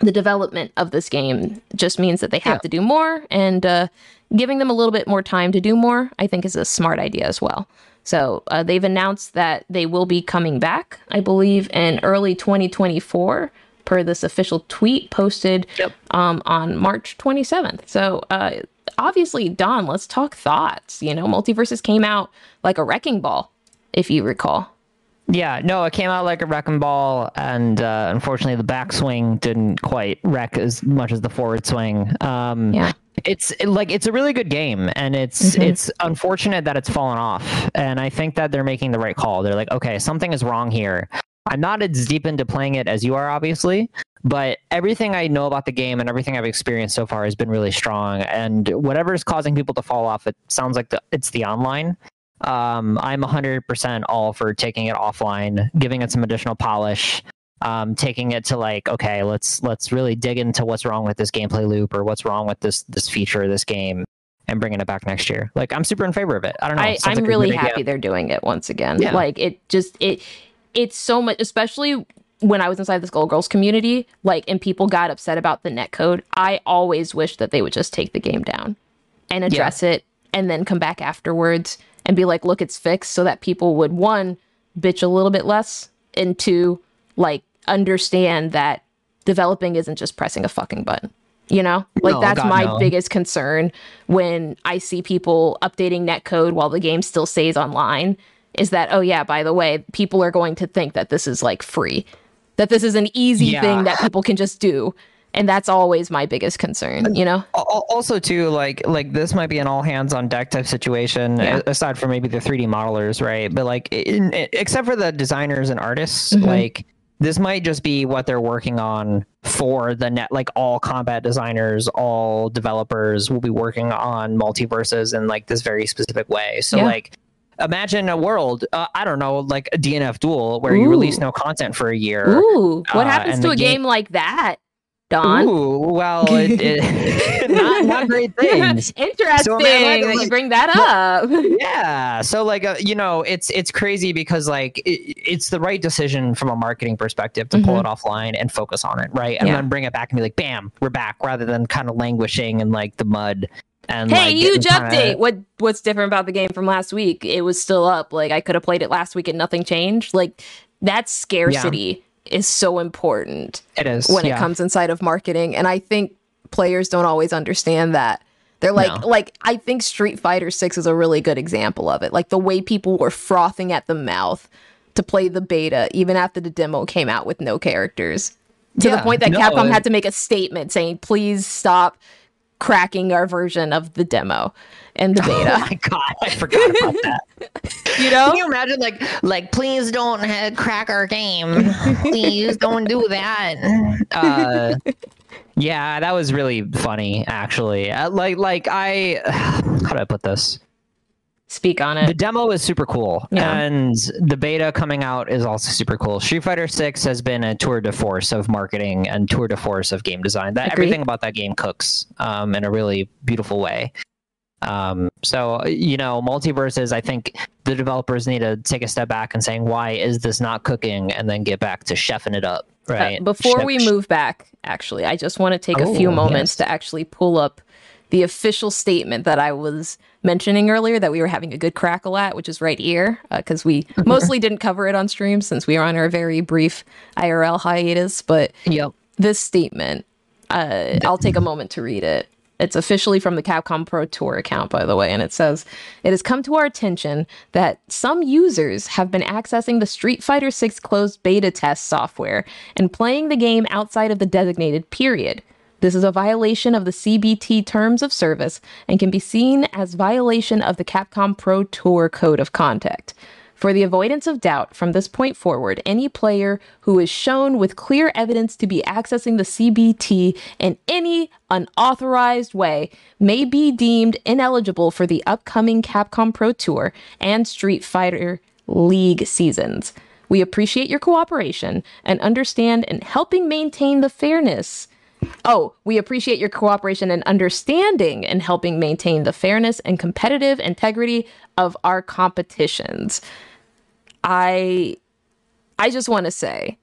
S1: the development of this game. Just means that they have yeah. to do more, and uh, giving them a little bit more time to do more, I think, is a smart idea as well. So uh, they've announced that they will be coming back, I believe, in early 2024 per this official tweet posted yep. um, on March 27th. So, uh, obviously, Don, let's talk thoughts. You know, MultiVersus came out like a wrecking ball, if you recall.
S2: Yeah, no, it came out like a wrecking ball, and uh, unfortunately, the backswing didn't quite wreck as much as the forward swing. Um,
S1: yeah,
S2: it's like it's a really good game, and it's mm-hmm. it's unfortunate that it's fallen off. And I think that they're making the right call. They're like, okay, something is wrong here. I'm not as deep into playing it as you are, obviously, but everything I know about the game and everything I've experienced so far has been really strong. And whatever is causing people to fall off, it sounds like the, it's the online. Um, I'm 100% all for taking it offline, giving it some additional polish, um, taking it to like, okay, let's let's really dig into what's wrong with this gameplay loop or what's wrong with this this feature of this game and bringing it back next year. Like I'm super in favor of it. I don't know.
S1: I, am like really happy they're doing it once again. Yeah. Like it just it it's so much, especially when I was inside the Skullgirls community, like, and people got upset about the netcode. I always wish that they would just take the game down and address it, and then come back afterwards and be like, "Look, it's fixed," so that people would one bitch a little bit less, and two, like, understand that developing isn't just pressing a fucking button. You know, like
S2: No,
S1: that's
S2: God,
S1: my
S2: no.
S1: biggest concern when I see people updating netcode while the game still stays online. Is that oh yeah, by the way, people are going to think that this is like free, that this is an easy
S2: Yeah.
S1: thing that people can just do, and that's always my biggest concern. You know,
S2: al- also too like like this might be an all hands on deck type situation
S1: Yeah.
S2: aside from maybe the 3d modelers right but like in, except for the designers and artists
S1: Mhm.
S2: like this might just be what they're working on for the net like all combat designers all developers will be working on MultiVersus in like this very specific way so
S1: Yeah.
S2: like imagine a world uh, i don't know like a dnf duel where you release no content for a year
S1: ooh, what
S2: uh,
S1: happens to a
S2: game-
S1: game like that, Don?
S2: Ooh, well, it, it, not not great things.
S1: Interesting
S2: So, man, like-
S1: that you bring that up.
S2: Yeah, so like uh, you know, it's it's crazy because like it, it's the right decision from a marketing perspective to pull
S1: Mhm.
S2: it offline and focus on it, right? And
S1: Yeah.
S2: then bring it back and be like, bam, we're back, rather than kind of languishing in like the mud. And
S1: hey,
S2: like,
S1: huge
S2: getting kinda-
S1: update. What what's different about the game from last week? It was still up. Like I could have played it last week and nothing changed. Like that scarcity is so important
S2: It is
S1: when
S2: yeah.
S1: it comes inside of marketing, and I think players don't always understand that. They're like,
S2: No.
S1: like I think Street Fighter Six is a really good example of it. Like the way people were frothing at the mouth to play the beta, even after the demo came out with no characters, to the point that
S2: no,
S1: Capcom
S2: it-
S1: had to make a statement saying, "Please stop cracking our version of the demo and the beta.
S2: Oh
S1: beta."
S2: my god, I forgot about that.
S1: you know?
S2: Can you imagine, like, like, please don't ha- crack our game. Please don't do that. Uh, yeah, that was really funny, actually. Uh, like, like I, how do I put this?
S1: Speak on it.
S2: The demo is super cool,
S1: Yeah.
S2: and the beta coming out is also super cool. Street Fighter Six has been a tour de force of marketing and tour de force of game design. That
S1: Agreed.
S2: everything about that game cooks um, in a really beautiful way. Um, so you know, MultiVersus. I think the developers need to take a step back and saying, why is this not cooking, and then get back to chefing it up.
S1: Uh,
S2: Right.
S1: before
S2: Chef-
S1: we move back, actually, I just want to take a few
S2: Oh,
S1: moments
S2: yes.
S1: to actually pull up the official statement that I was mentioning earlier that we were having a good crackle at, which is right here, because we mostly didn't cover it on stream since we were on our very brief IRL hiatus. But
S2: Yep.
S1: this statement, uh, I'll take a moment to read it. It's officially from the Capcom Pro Tour account, by the way, and it says It has come to our attention that some users have been accessing the Street Fighter VI closed beta test software and playing the game outside of the designated period. This is a violation of the CBT terms of service and can be seen as violation of the Capcom Pro Tour code of conduct. For the avoidance of doubt, from this point forward, any player who is shown with clear evidence to be accessing the CBT in any unauthorized way may be deemed ineligible for the upcoming Capcom Pro Tour and Street Fighter League seasons. We appreciate your cooperation and understand in helping maintain the fairness Oh, we appreciate your cooperation and understanding in helping maintain the fairness and competitive integrity of our competitions. I I just want to say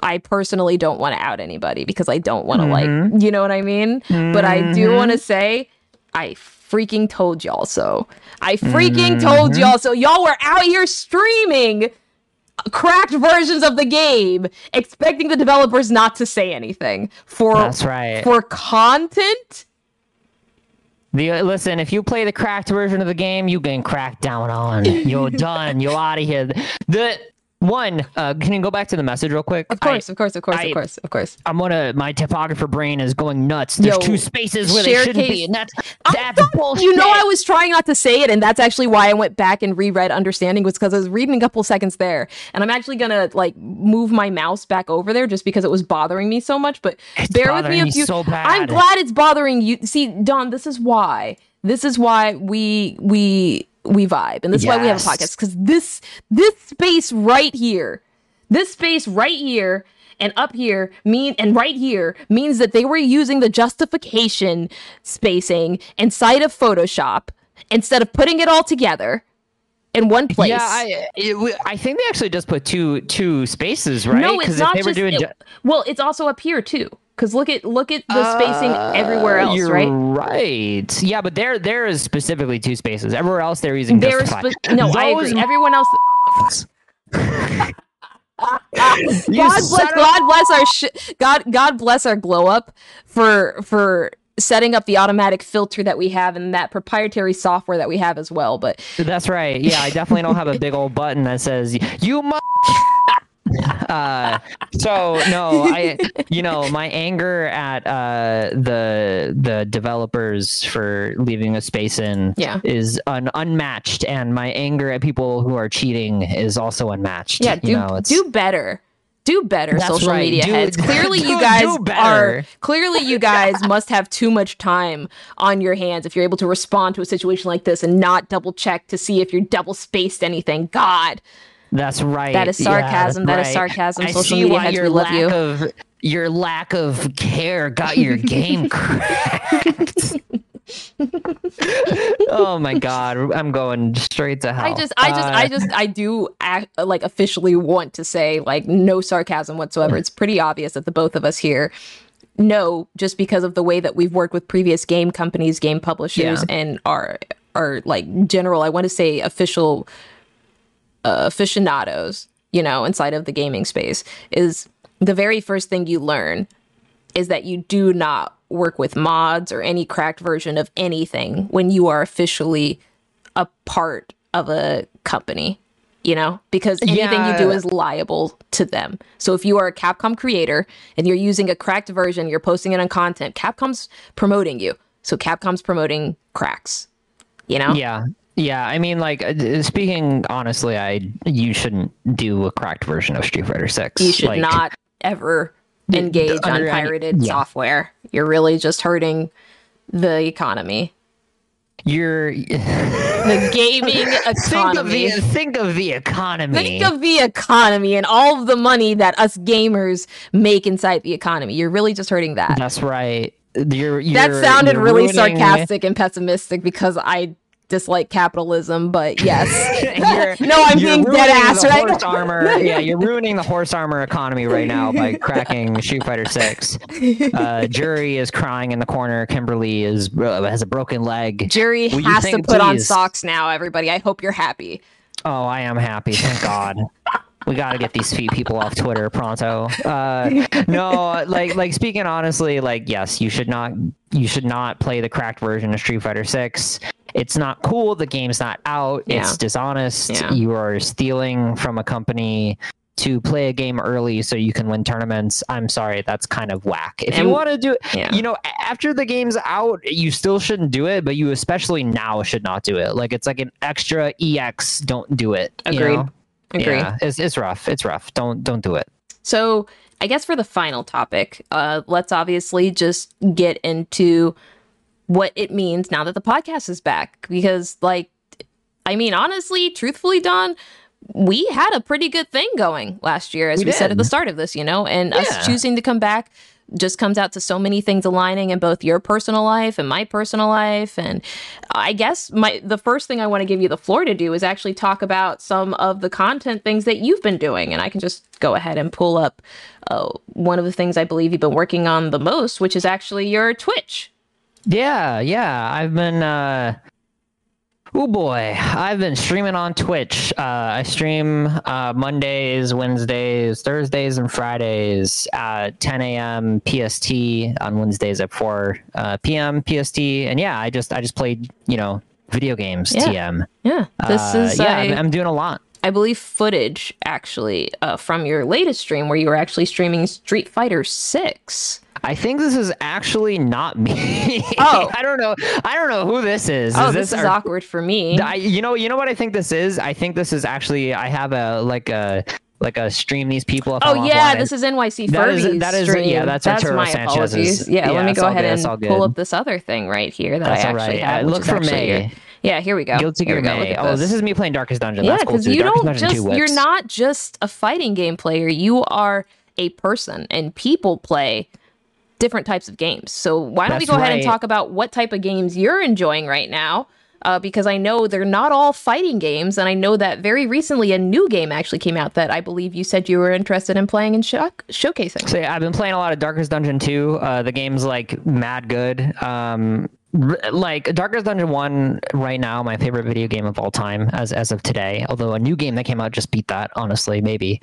S1: I personally don't want to out anybody because I don't want to like, mm-hmm. you know what I mean? But I do mm-hmm. want to say I freaking told y'all so. I freaking told mm-hmm. y'all so. Y'all were out here streaming cracked versions of the game expecting the developers not to say anything for
S2: That's right.
S1: for content
S2: The uh, listen, if you play the cracked version of the game, you getting cracked down on. You're done. You're out of here. The one, uh, can you go back to the message real quick?
S1: of course of course of course
S2: I-
S1: of course of course
S2: I, am gonna. My typographer brain is going nuts. There's
S1: Yo,
S2: two spaces where they shouldn't
S1: case-
S2: be, and that's that's
S1: thought-
S2: bullshit.
S1: you know i was trying not to say it and that's actually why i went back and reread understanding was because i was reading a couple seconds there and i'm actually gonna like move my mouse back over there just because it was bothering me so much but
S2: It's
S1: bear with me if you
S2: so
S1: i'm glad it's bothering you see don this is why this is why we we we vibe and this is why we have a podcast because this this space right here this space right here and up here mean and right here means that they were using the justification spacing inside of Photoshop instead of putting it all together in one place.
S2: Yeah, I it, I think they actually just put two two spaces, right?
S1: No, it's not
S2: they were
S1: just.
S2: doing.
S1: it- well, it's also up here too. Because look at look at the spacing everywhere
S2: Uh,
S1: else,
S2: you're
S1: right?
S2: Right. Yeah, but there there is specifically two spaces. Everywhere else they're using
S1: There
S2: just
S1: spe- no, I
S2: Those
S1: agree. Everyone else. God bless
S2: of-
S1: God bless our sh- God God bless our glow up for for setting up the automatic filter that we have and that proprietary software that we have as well. But
S2: That's right. Yeah, I definitely don't have a big old button that says you mu Uh, so no, I you know my anger at uh, the the developers for leaving a space in
S1: Yeah.
S2: is un- unmatched, and my anger at people who are cheating is also unmatched.
S1: yeah,
S2: you
S1: do
S2: know, it's,
S1: do better. Do better,
S2: That's
S1: social
S2: right.
S1: media
S2: Do-
S1: heads. Clearly,
S2: do-
S1: you guys are clearly you guys must have too much time on your hands if you're able to respond to a situation like this and not double check to see if you're double spaced anything. God,
S2: That's right.
S1: That is
S2: Yeah,
S1: sarcasm. That is
S2: right.
S1: sarcasm.
S2: I
S1: Social
S2: see
S1: media
S2: why
S1: heads,
S2: your
S1: love you.
S2: Of, your lack of care got your game cracked. oh my god, I'm going straight to hell.
S1: I just, I just,
S2: Uh,
S1: I just, I do act, like officially want to say like no sarcasm whatsoever. It's pretty obvious that the both of us here know just because of the way that we've worked with previous game companies, game publishers,
S2: Yeah.
S1: and our our like general, I want to say official uh, aficionados, you know, inside of the gaming space is the very first thing you learn is that you do not work with mods or any cracked version of anything when you are officially a part of a company, you know, because anything you do is liable to them. So if you are a Capcom creator and you're using a cracked version, you're posting it on content, Capcom's promoting you. So Capcom's promoting cracks, you know?
S2: Yeah. Yeah, I mean, like uh, speaking honestly, I you shouldn't do a cracked version of Street Fighter Six.
S1: You should
S2: like,
S1: not ever engage on
S2: under any-
S1: pirated
S2: yeah.
S1: software. You're really just hurting the economy,
S2: You're
S1: the gaming
S2: think of the
S1: economy.
S2: think of the economy.
S1: Think of the economy and all of the money that us gamers make inside the economy. You're really just hurting that.
S2: That's right. You're, you're
S1: that sounded really
S2: ruining-
S1: sarcastic and pessimistic because I dislike capitalism, but yes.
S2: You're-
S1: no, I'm being dead ass right
S2: horse armor. Yeah, you're ruining the horse armor economy right now by cracking Street Fighter Six. Uh, Juri is crying in the corner. Kimberly is uh, has a broken leg.
S1: Juri
S2: Will
S1: has to
S2: think-
S1: put on socks now, everybody. I hope you're happy.
S2: Oh, I am happy. Thank God. We got to get these feet people off Twitter pronto. Uh, no, like like speaking honestly, like yes, you should not you should not play the cracked version of Street Fighter Six. It's not cool. The game's not out.
S1: Yeah.
S2: It's dishonest.
S1: Yeah.
S2: You are stealing from a company to play a game early so you can win tournaments. I'm sorry, that's kind of whack. If you want to do it,
S1: Yeah.
S2: you know, after the game's out, you still shouldn't do it, but you especially now should not do it. Like it's like an extra ex. Don't do it. you
S1: Agreed.
S2: know?
S1: Agreed.
S2: Yeah, it's it's rough. It's rough. Don't don't do it.
S1: So, I guess for the final topic, uh, let's obviously just get into what it means now that the podcast is back. Because, like, I mean, honestly, truthfully, Don, we had a pretty good thing going last year, as we,
S2: We
S1: said at the start of this, you know, and
S2: Yeah.
S1: us choosing to come back just comes out to so many things aligning in both your personal life and my personal life and i guess my the first thing i want to give you the floor to do is actually talk about some of the content things that you've been doing and i can just go ahead and pull up uh, one of the things i believe you've been working on the most which is actually your twitch
S2: Yeah, yeah. I've been uh Oh boy, I've been streaming on Twitch. Uh, I stream uh, Mondays, Wednesdays, Thursdays, and Fridays at 10 a.m. PST. On Wednesdays at 4 uh, p.m. PST. And yeah, I just I just played you know video games.
S1: Yeah.
S2: TM.
S1: yeah this
S2: Uh,
S1: is
S2: yeah.
S1: I,
S2: I'm, I'm doing a lot.
S1: I believe footage actually uh, from your latest stream where you were actually streaming street fighter 6
S2: I think this is actually not me.
S1: Oh.
S2: I don't know. I don't know who this is.
S1: oh
S2: is
S1: this, is
S2: our-
S1: awkward for me
S2: I, you know, you know what I think this is. I think this is actually. I have a like a like a stream these people. If
S1: Oh
S2: I'm
S1: yeah,
S2: offline.
S1: this is NYC
S2: That is-
S1: Furby's
S2: that is-
S1: stream.
S2: yeah, that's
S1: that's
S2: Arturo
S1: my
S2: Sanchez's.
S1: apologies. Yeah,
S2: Yeah,
S1: let me go ahead
S2: good,
S1: and pull up this other thing right here that
S2: That's
S1: I actually
S2: right.
S1: have.
S2: Uh, look for May.
S1: your- Yeah, here we go.
S2: Guilty
S1: here we
S2: Gear
S1: go.
S2: May.
S1: at
S2: Oh,
S1: this.
S2: this is me playing Darkest Dungeon.
S1: yeah,
S2: That's cool
S1: because you
S2: Darkest
S1: don't
S2: Dungeon
S1: just you're not just a fighting game player. You are a person, and people play different types of games. So why don't we
S2: That's
S1: go ahead and talk about what type of games you're enjoying right now? uh, because I know they're not all fighting games, and I know that very recently a new game actually came out that I believe you said you were interested in playing and show- showcasing.
S2: So yeah, I've been playing a lot of Darkest Dungeon 2. Uh, the game's like mad good. Um, r- like Darkest Dungeon 1 right now, my favorite video game of all time as as of today. Although a new game that came out just beat that, honestly, maybe.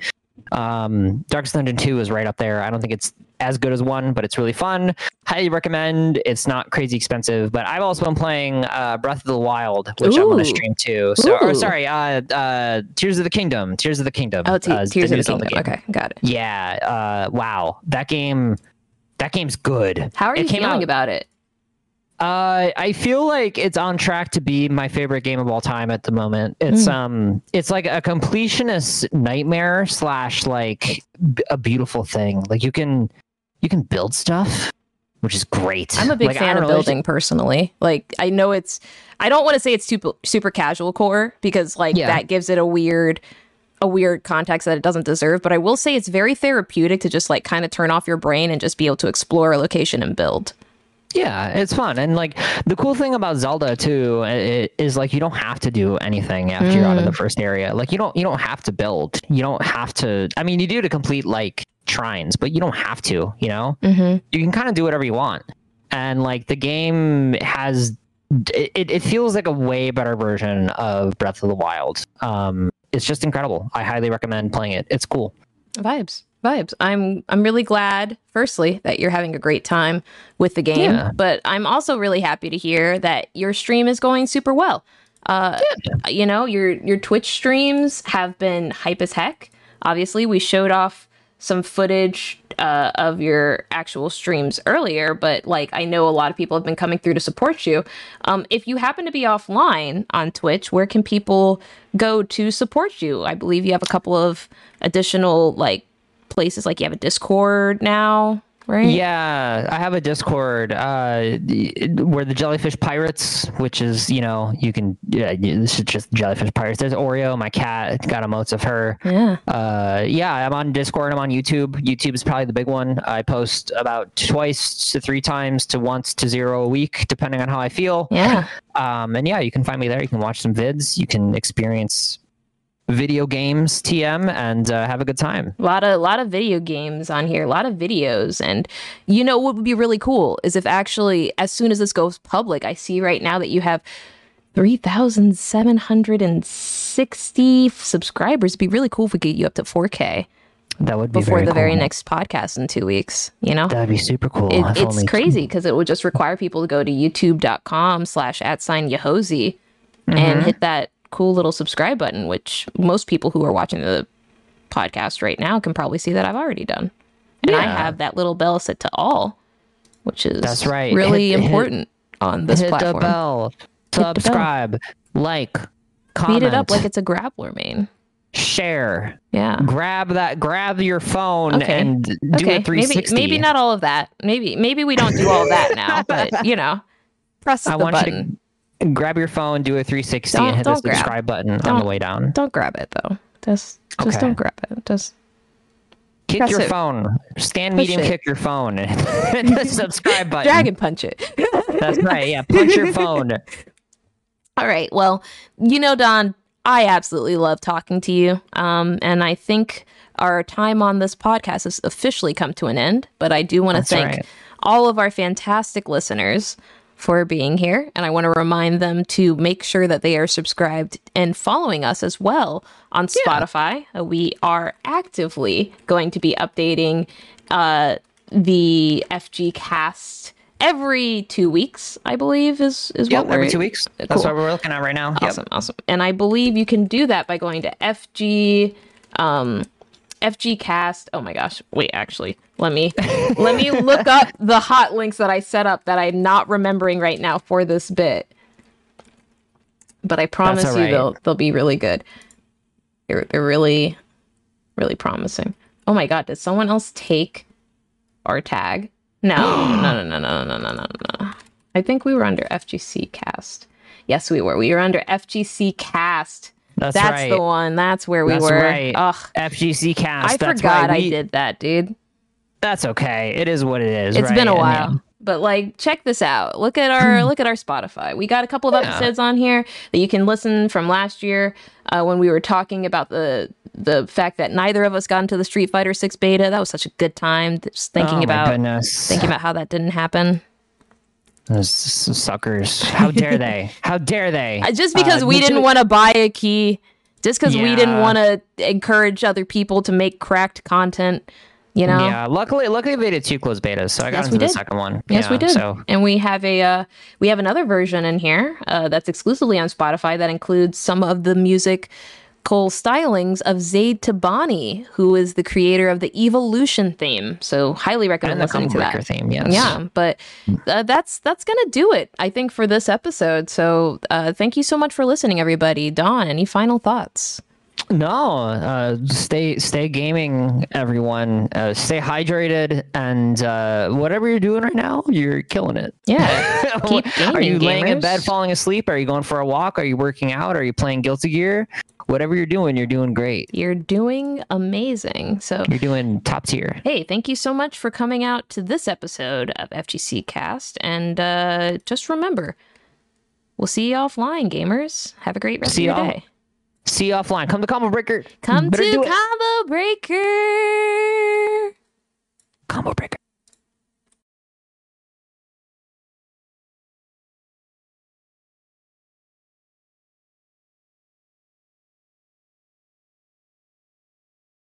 S2: Um, Darkest Dungeon 2 is right up there. I don't think it's as good as one, but it's really fun. Highly recommend. It's not crazy expensive, but I've also been playing uh, Breath of the Wild, which I'm going to stream too. So, or sorry, uh, uh, Tears of the Kingdom. Tears of the Kingdom.
S1: Oh, te-
S2: uh,
S1: Tears
S2: the
S1: of the Kingdom.
S2: game.
S1: Okay, got it.
S2: Yeah. Uh, wow. That game. That game's good.
S1: How are
S2: It
S1: you feeling
S2: out-
S1: about it?
S2: Uh, I feel like it's on track to be my favorite game of all time at the moment. It's
S1: Hmm.
S2: um, it's like a completionist nightmare slash like b- a beautiful thing. Like you can, you can build stuff, which is great.
S1: I'm a big
S2: Like,
S1: fan of
S2: know, it's-
S1: building personally. Like I know it's I don't want to say it's super super casual core because like
S2: Yeah.
S1: that gives it a weird a weird context that it doesn't deserve, but I will say it's very therapeutic to just like kind of turn off your brain and just be able to explore a location and build.
S2: Yeah, it's fun, and like the cool thing about Zelda too is like you don't have to do anything after you're out of
S1: Mm.
S2: the first area. Like you don't you don't have to build. You don't have to. I mean, you do to complete like shrines, but you don't have to. You know,
S1: Mm-hmm.
S2: you can kind of do whatever you want, and like the game has. It, it it feels like a way better version of Breath of the Wild. Um, it's just incredible. I highly recommend playing it. It's cool.
S1: Vibes. Vibes. I'm I'm really glad firstly that you're having a great time with the game,
S2: Yeah.
S1: but I'm also really happy to hear that your stream is going super well. Uh you know, your your Twitch streams have been hype as heck. Obviously, we showed off some footage uh, of your actual streams earlier, but like I know a lot of people have been coming through to support you. Um, if you happen to be offline on Twitch, where can people go to support you? I believe you have a couple of additional like places, like you have a Discord now, right?
S2: Yeah, I have a Discord uh, where the Jellyfish Pirates, which is you know you can yeah this is just Jellyfish Pirates. There's Oreo, my cat, got emotes of her.
S1: Yeah.
S2: Uh, yeah, I'm on Discord. I'm on YouTube. YouTube is probably the big one. I post about twice to three times to once to zero a week, depending on how I feel.
S1: Yeah.
S2: Um, and yeah, you can find me there. You can watch some vids. You can experience video games, TM, and uh, have a good time.
S1: A lot of lot of video games on here, a lot of videos, and you know what would be really cool is if actually as soon as this goes public, I see right now that you have three thousand seven hundred and sixty subscribers. It'd be really cool if we get you up to four K
S2: That would be
S1: before the very next podcast in two weeks. You know,
S2: That'd be super cool.
S1: it, it's crazy because it would just require people to go to youtube.com slash at sign yahosi
S2: Mm-hmm.
S1: and hit that cool little subscribe button which most people who are watching the podcast right now can probably see that i've already done. And i have that little bell set to all which is
S2: That's right.
S1: really
S2: Hit- hit-
S1: important on this
S2: hit
S1: platform.
S2: the bell,
S1: the bell.
S2: subscribe, like,
S1: beat it up like it's a grappler main
S2: share,
S1: yeah.
S2: Grab that, grab your phone
S1: Okay.
S2: and do
S1: okay
S2: a 360.
S1: maybe maybe not all of that. Maybe maybe we don't do all that now but you know press
S2: I
S1: the
S2: want
S1: button
S2: you to grab your phone, do a 360,
S1: Don't-
S2: and hit the
S1: don't grab.
S2: subscribe button on
S1: Don't-
S2: the way down.
S1: Don't grab it though. Just just
S2: Okay.
S1: don't grab it. Just
S2: Kick your
S1: it.
S2: phone. Stand
S1: Push
S2: medium,
S1: it.
S2: kick your phone, and hit the subscribe button.
S1: dragon punch it.
S2: That's right. Yeah, punch your phone.
S1: All right. Well, you know, Don, I absolutely love talking to you. Um, and I think our time on this podcast has officially come to an end. But I do want to thank
S2: right.
S1: all of our fantastic listeners for being here. And I want to remind them to make sure that they are subscribed and following us as well on Spotify. Uh, we are actively going to be updating uh, the FG cast every two weeks, I believe, is, is
S2: Yep,
S1: what
S2: every
S1: we're
S2: two weeks.
S1: Cool.
S2: That's what we're looking at right now. Yep.
S1: Awesome, awesome. And I believe you can do that by going to FG um FG cast. Oh my gosh. Wait, actually. Let me let me look up the hot links that I set up that I'm not remembering right now for this bit. But I promise
S2: all
S1: you they'll they'll be really good. They're they're really really promising. Oh my god, did someone else take our tag? No, no, no, no, no, no, no, no, no. I think we were under FGC cast. Yes, we were. We were under FGC cast.
S2: That's,
S1: That's
S2: right.
S1: the one. That's where we
S2: That's
S1: were.
S2: right.
S1: Ugh.
S2: FGC cast.
S1: I
S2: that's
S1: forgot
S2: why
S1: I did that, dude.
S2: That's okay. It is what it is.
S1: It's
S2: right?
S1: been a while.
S2: yeah,
S1: but like check this out. Look at our look at our Spotify. We got a couple of
S2: Yeah.
S1: episodes on here that you can listen from last year uh, when we were talking about the the fact that neither of us got into the Street Fighter 6 beta. That was such a good time just thinking
S2: oh,
S1: about
S2: goodness.
S1: thinking about how that didn't happen.
S2: Those suckers. How dare they? How dare they?
S1: Uh, Just because
S2: Uh,
S1: we didn't want to buy a key, just because we didn't want to encourage other people to make cracked content, you know?
S2: Yeah, luckily, luckily they did two closed betas, so I got
S1: Yes,
S2: into
S1: we
S2: the second one.
S1: Yes,
S2: Yeah,
S1: we did.
S2: So
S1: And we have a uh, we have another version in here uh, that's exclusively on Spotify that includes some of the musical stylings of Zaid Tabani, who is the creator of the Evolution theme. So highly recommend
S2: and the
S1: listening
S2: Combo
S1: to that.
S2: theme, yes.
S1: Yeah, but uh, that's that's gonna do it, I think, for this episode. So uh, thank you so much for listening, everybody. Don, any final thoughts?
S2: No, uh, stay stay gaming, everyone. Uh, stay hydrated, and uh, whatever you're doing right now, you're killing it.
S1: Yeah, keep
S2: Are you
S1: gaming,
S2: laying in bed, falling asleep? Are you going for a walk? Are you working out? Are you playing Guilty Gear? Whatever you're doing, you're doing great.
S1: You're doing amazing. So
S2: You're doing top tier.
S1: Hey, thank you so much for coming out to this episode of FGC Cast. And uh, just remember, we'll see you offline, gamers. Have a great rest
S2: See
S1: of your
S2: y'all.
S1: day.
S2: See you offline. Come to Combo Breaker.
S1: Come
S2: Better
S1: to. Combo Breaker.
S2: Combo Breaker.